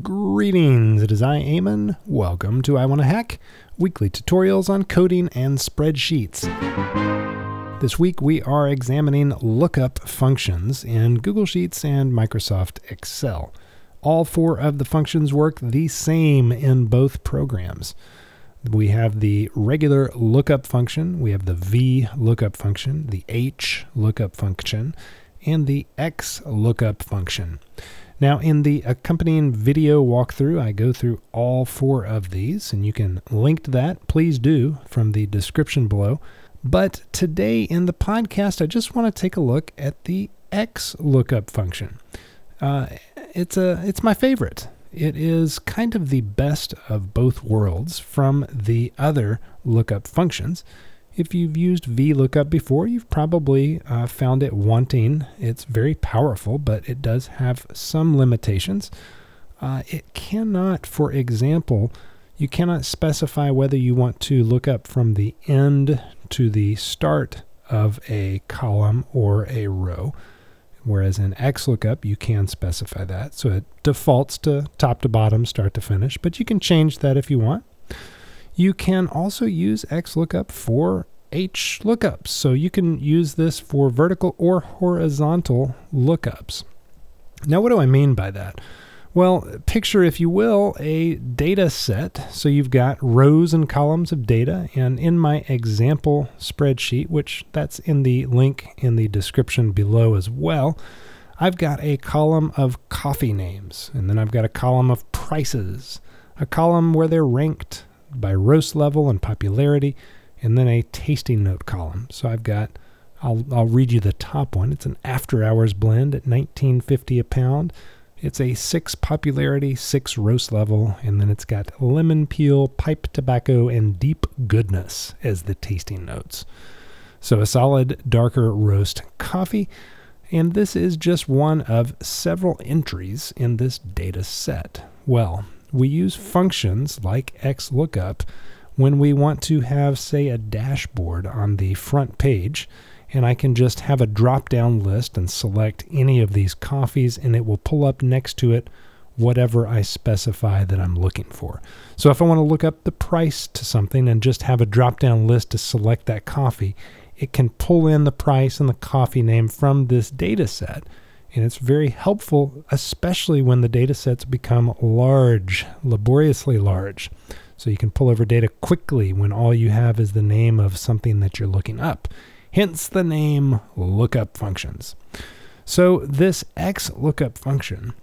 Greetings, it is I, Eamon. Welcome to I Wanna Hack, weekly tutorials on coding and spreadsheets. This week we are examining lookup functions in Google Sheets and Microsoft Excel. All four of the functions work the same in both programs. We have the regular lookup function, we have the v lookup function, the h lookup function, and the x lookup function. Now, in the accompanying video walkthrough, I go through all four of these, and you can link to that. Please do from the description below. But today in the podcast, I just want to take a look at the X lookup function. Uh, it's a it's my favorite. It is kind of the best of both worlds from the other lookup functions. If you've used VLOOKUP before, you've probably uh, found it wanting. It's very powerful, but it does have some limitations. Uh, it cannot, for example, you cannot specify whether you want to look up from the end to the start of a column or a row. Whereas in XLOOKUP, you can specify that. So it defaults to top to bottom, start to finish, but you can change that if you want. You can also use XLOOKUP for H lookups. So you can use this for vertical or horizontal lookups. Now, what do I mean by that? Well, picture, if you will, a data set. So you've got rows and columns of data. And in my example spreadsheet, which that's in the link in the description below as well, I've got a column of coffee names. And then I've got a column of prices, a column where they're ranked by roast level and popularity, and then a tasting note column. So I've got, I'll, I'll read you the top one. It's an after hours blend at 19.50 a pound. It's a six popularity, six roast level, and then it's got lemon peel, pipe tobacco, and deep goodness as the tasting notes. So a solid darker roast coffee. And this is just one of several entries in this data set. Well, we use functions like XLOOKUP when we want to have, say, a dashboard on the front page, and I can just have a drop down list and select any of these coffees, and it will pull up next to it whatever I specify that I'm looking for. So if I want to look up the price to something and just have a drop down list to select that coffee, it can pull in the price and the coffee name from this data set and it's very helpful, especially when the data sets become large, laboriously large. So you can pull over data quickly when all you have is the name of something that you're looking up. Hence the name lookup functions. So this X lookup function,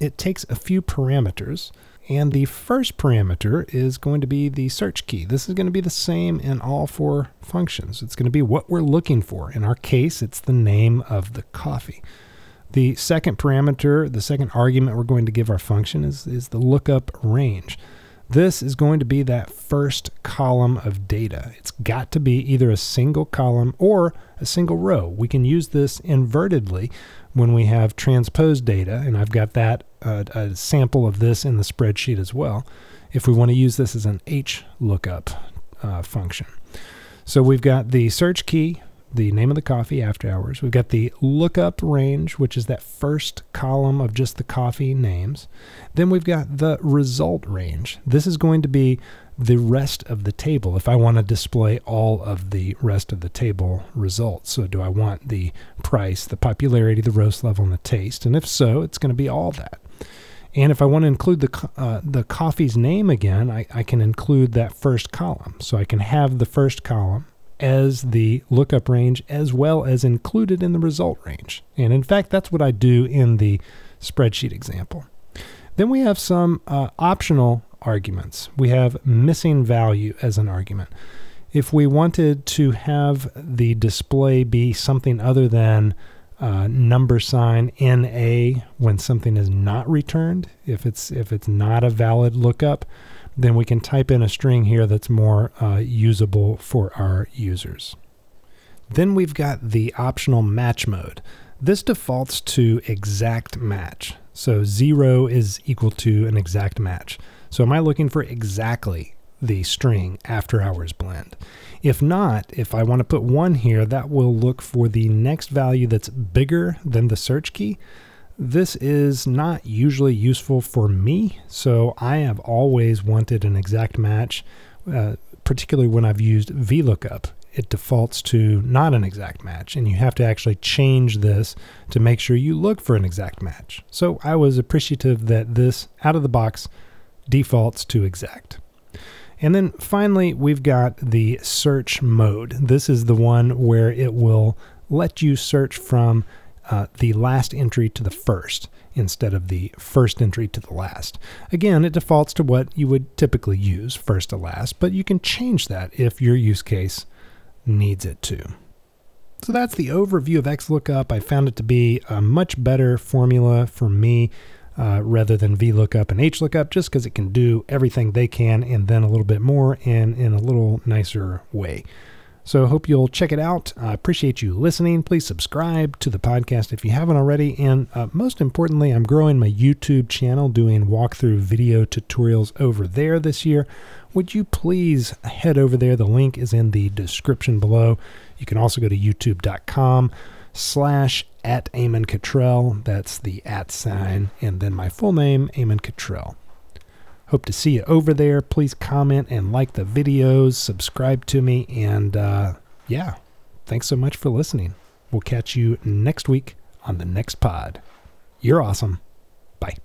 it takes a few parameters. And the first parameter is going to be the search key. This is going to be the same in all four functions. It's going to be what we're looking for. In our case, it's the name of the coffee. The second parameter, the second argument we're going to give our function is, is the lookup range. This is going to be that first column of data. It's got to be either a single column or a single row. We can use this invertedly when we have transposed data, and I've got that uh, a sample of this in the spreadsheet as well. If we want to use this as an H lookup uh, function. So we've got the search key, the name of the coffee after hours. We've got the lookup range, which is that first column of just the coffee names. Then we've got the result range. This is going to be the rest of the table if I want to display all of the rest of the table results. So, do I want the price, the popularity, the roast level, and the taste? And if so, it's going to be all that. And if I want to include the, uh, the coffee's name again, I, I can include that first column. So I can have the first column as the lookup range as well as included in the result range. And in fact, that's what I do in the spreadsheet example. Then we have some uh, optional arguments. We have missing value as an argument. If we wanted to have the display be something other than uh, number sign NA when something is not returned, if it's if it's not a valid lookup, then we can type in a string here that's more uh, usable for our users. Then we've got the optional match mode. This defaults to exact match. So zero is equal to an exact match. So am I looking for exactly the string after hours blend? If not, if I want to put one here, that will look for the next value that's bigger than the search key This is not usually useful for me, so I have always wanted an exact match, uh, particularly when I've used VLOOKUP. It defaults to not an exact match, and you have to actually change this to make sure you look for an exact match. So I was appreciative that this out of the box defaults to exact. And then finally, we've got the search mode. This is the one where it will let you search from uh, the last entry to the first instead of the first entry to the last. Again, it defaults to what you would typically use, first to last, but you can change that if your use case needs it to. So that's the overview of XLOOKUP. I found it to be a much better formula for me uh, rather than VLOOKUP and HLOOKUP, just because it can do everything they can and then a little bit more and in a little nicer way. So I hope you'll check it out. I appreciate you listening. Please subscribe to the podcast if you haven't already. And uh, most importantly, I'm growing my YouTube channel, doing walkthrough video tutorials over there this year. Would you please head over there? The link is in the description below. You can also go to youtube.com slash at Eamon Cottrell. That's the at sign, and then my full name, Eamon Cottrell. Hope to see you over there. Please comment and like the videos, subscribe to me, and uh, yeah, thanks so much for listening. We'll catch you next week on the next pod. You're awesome. Bye.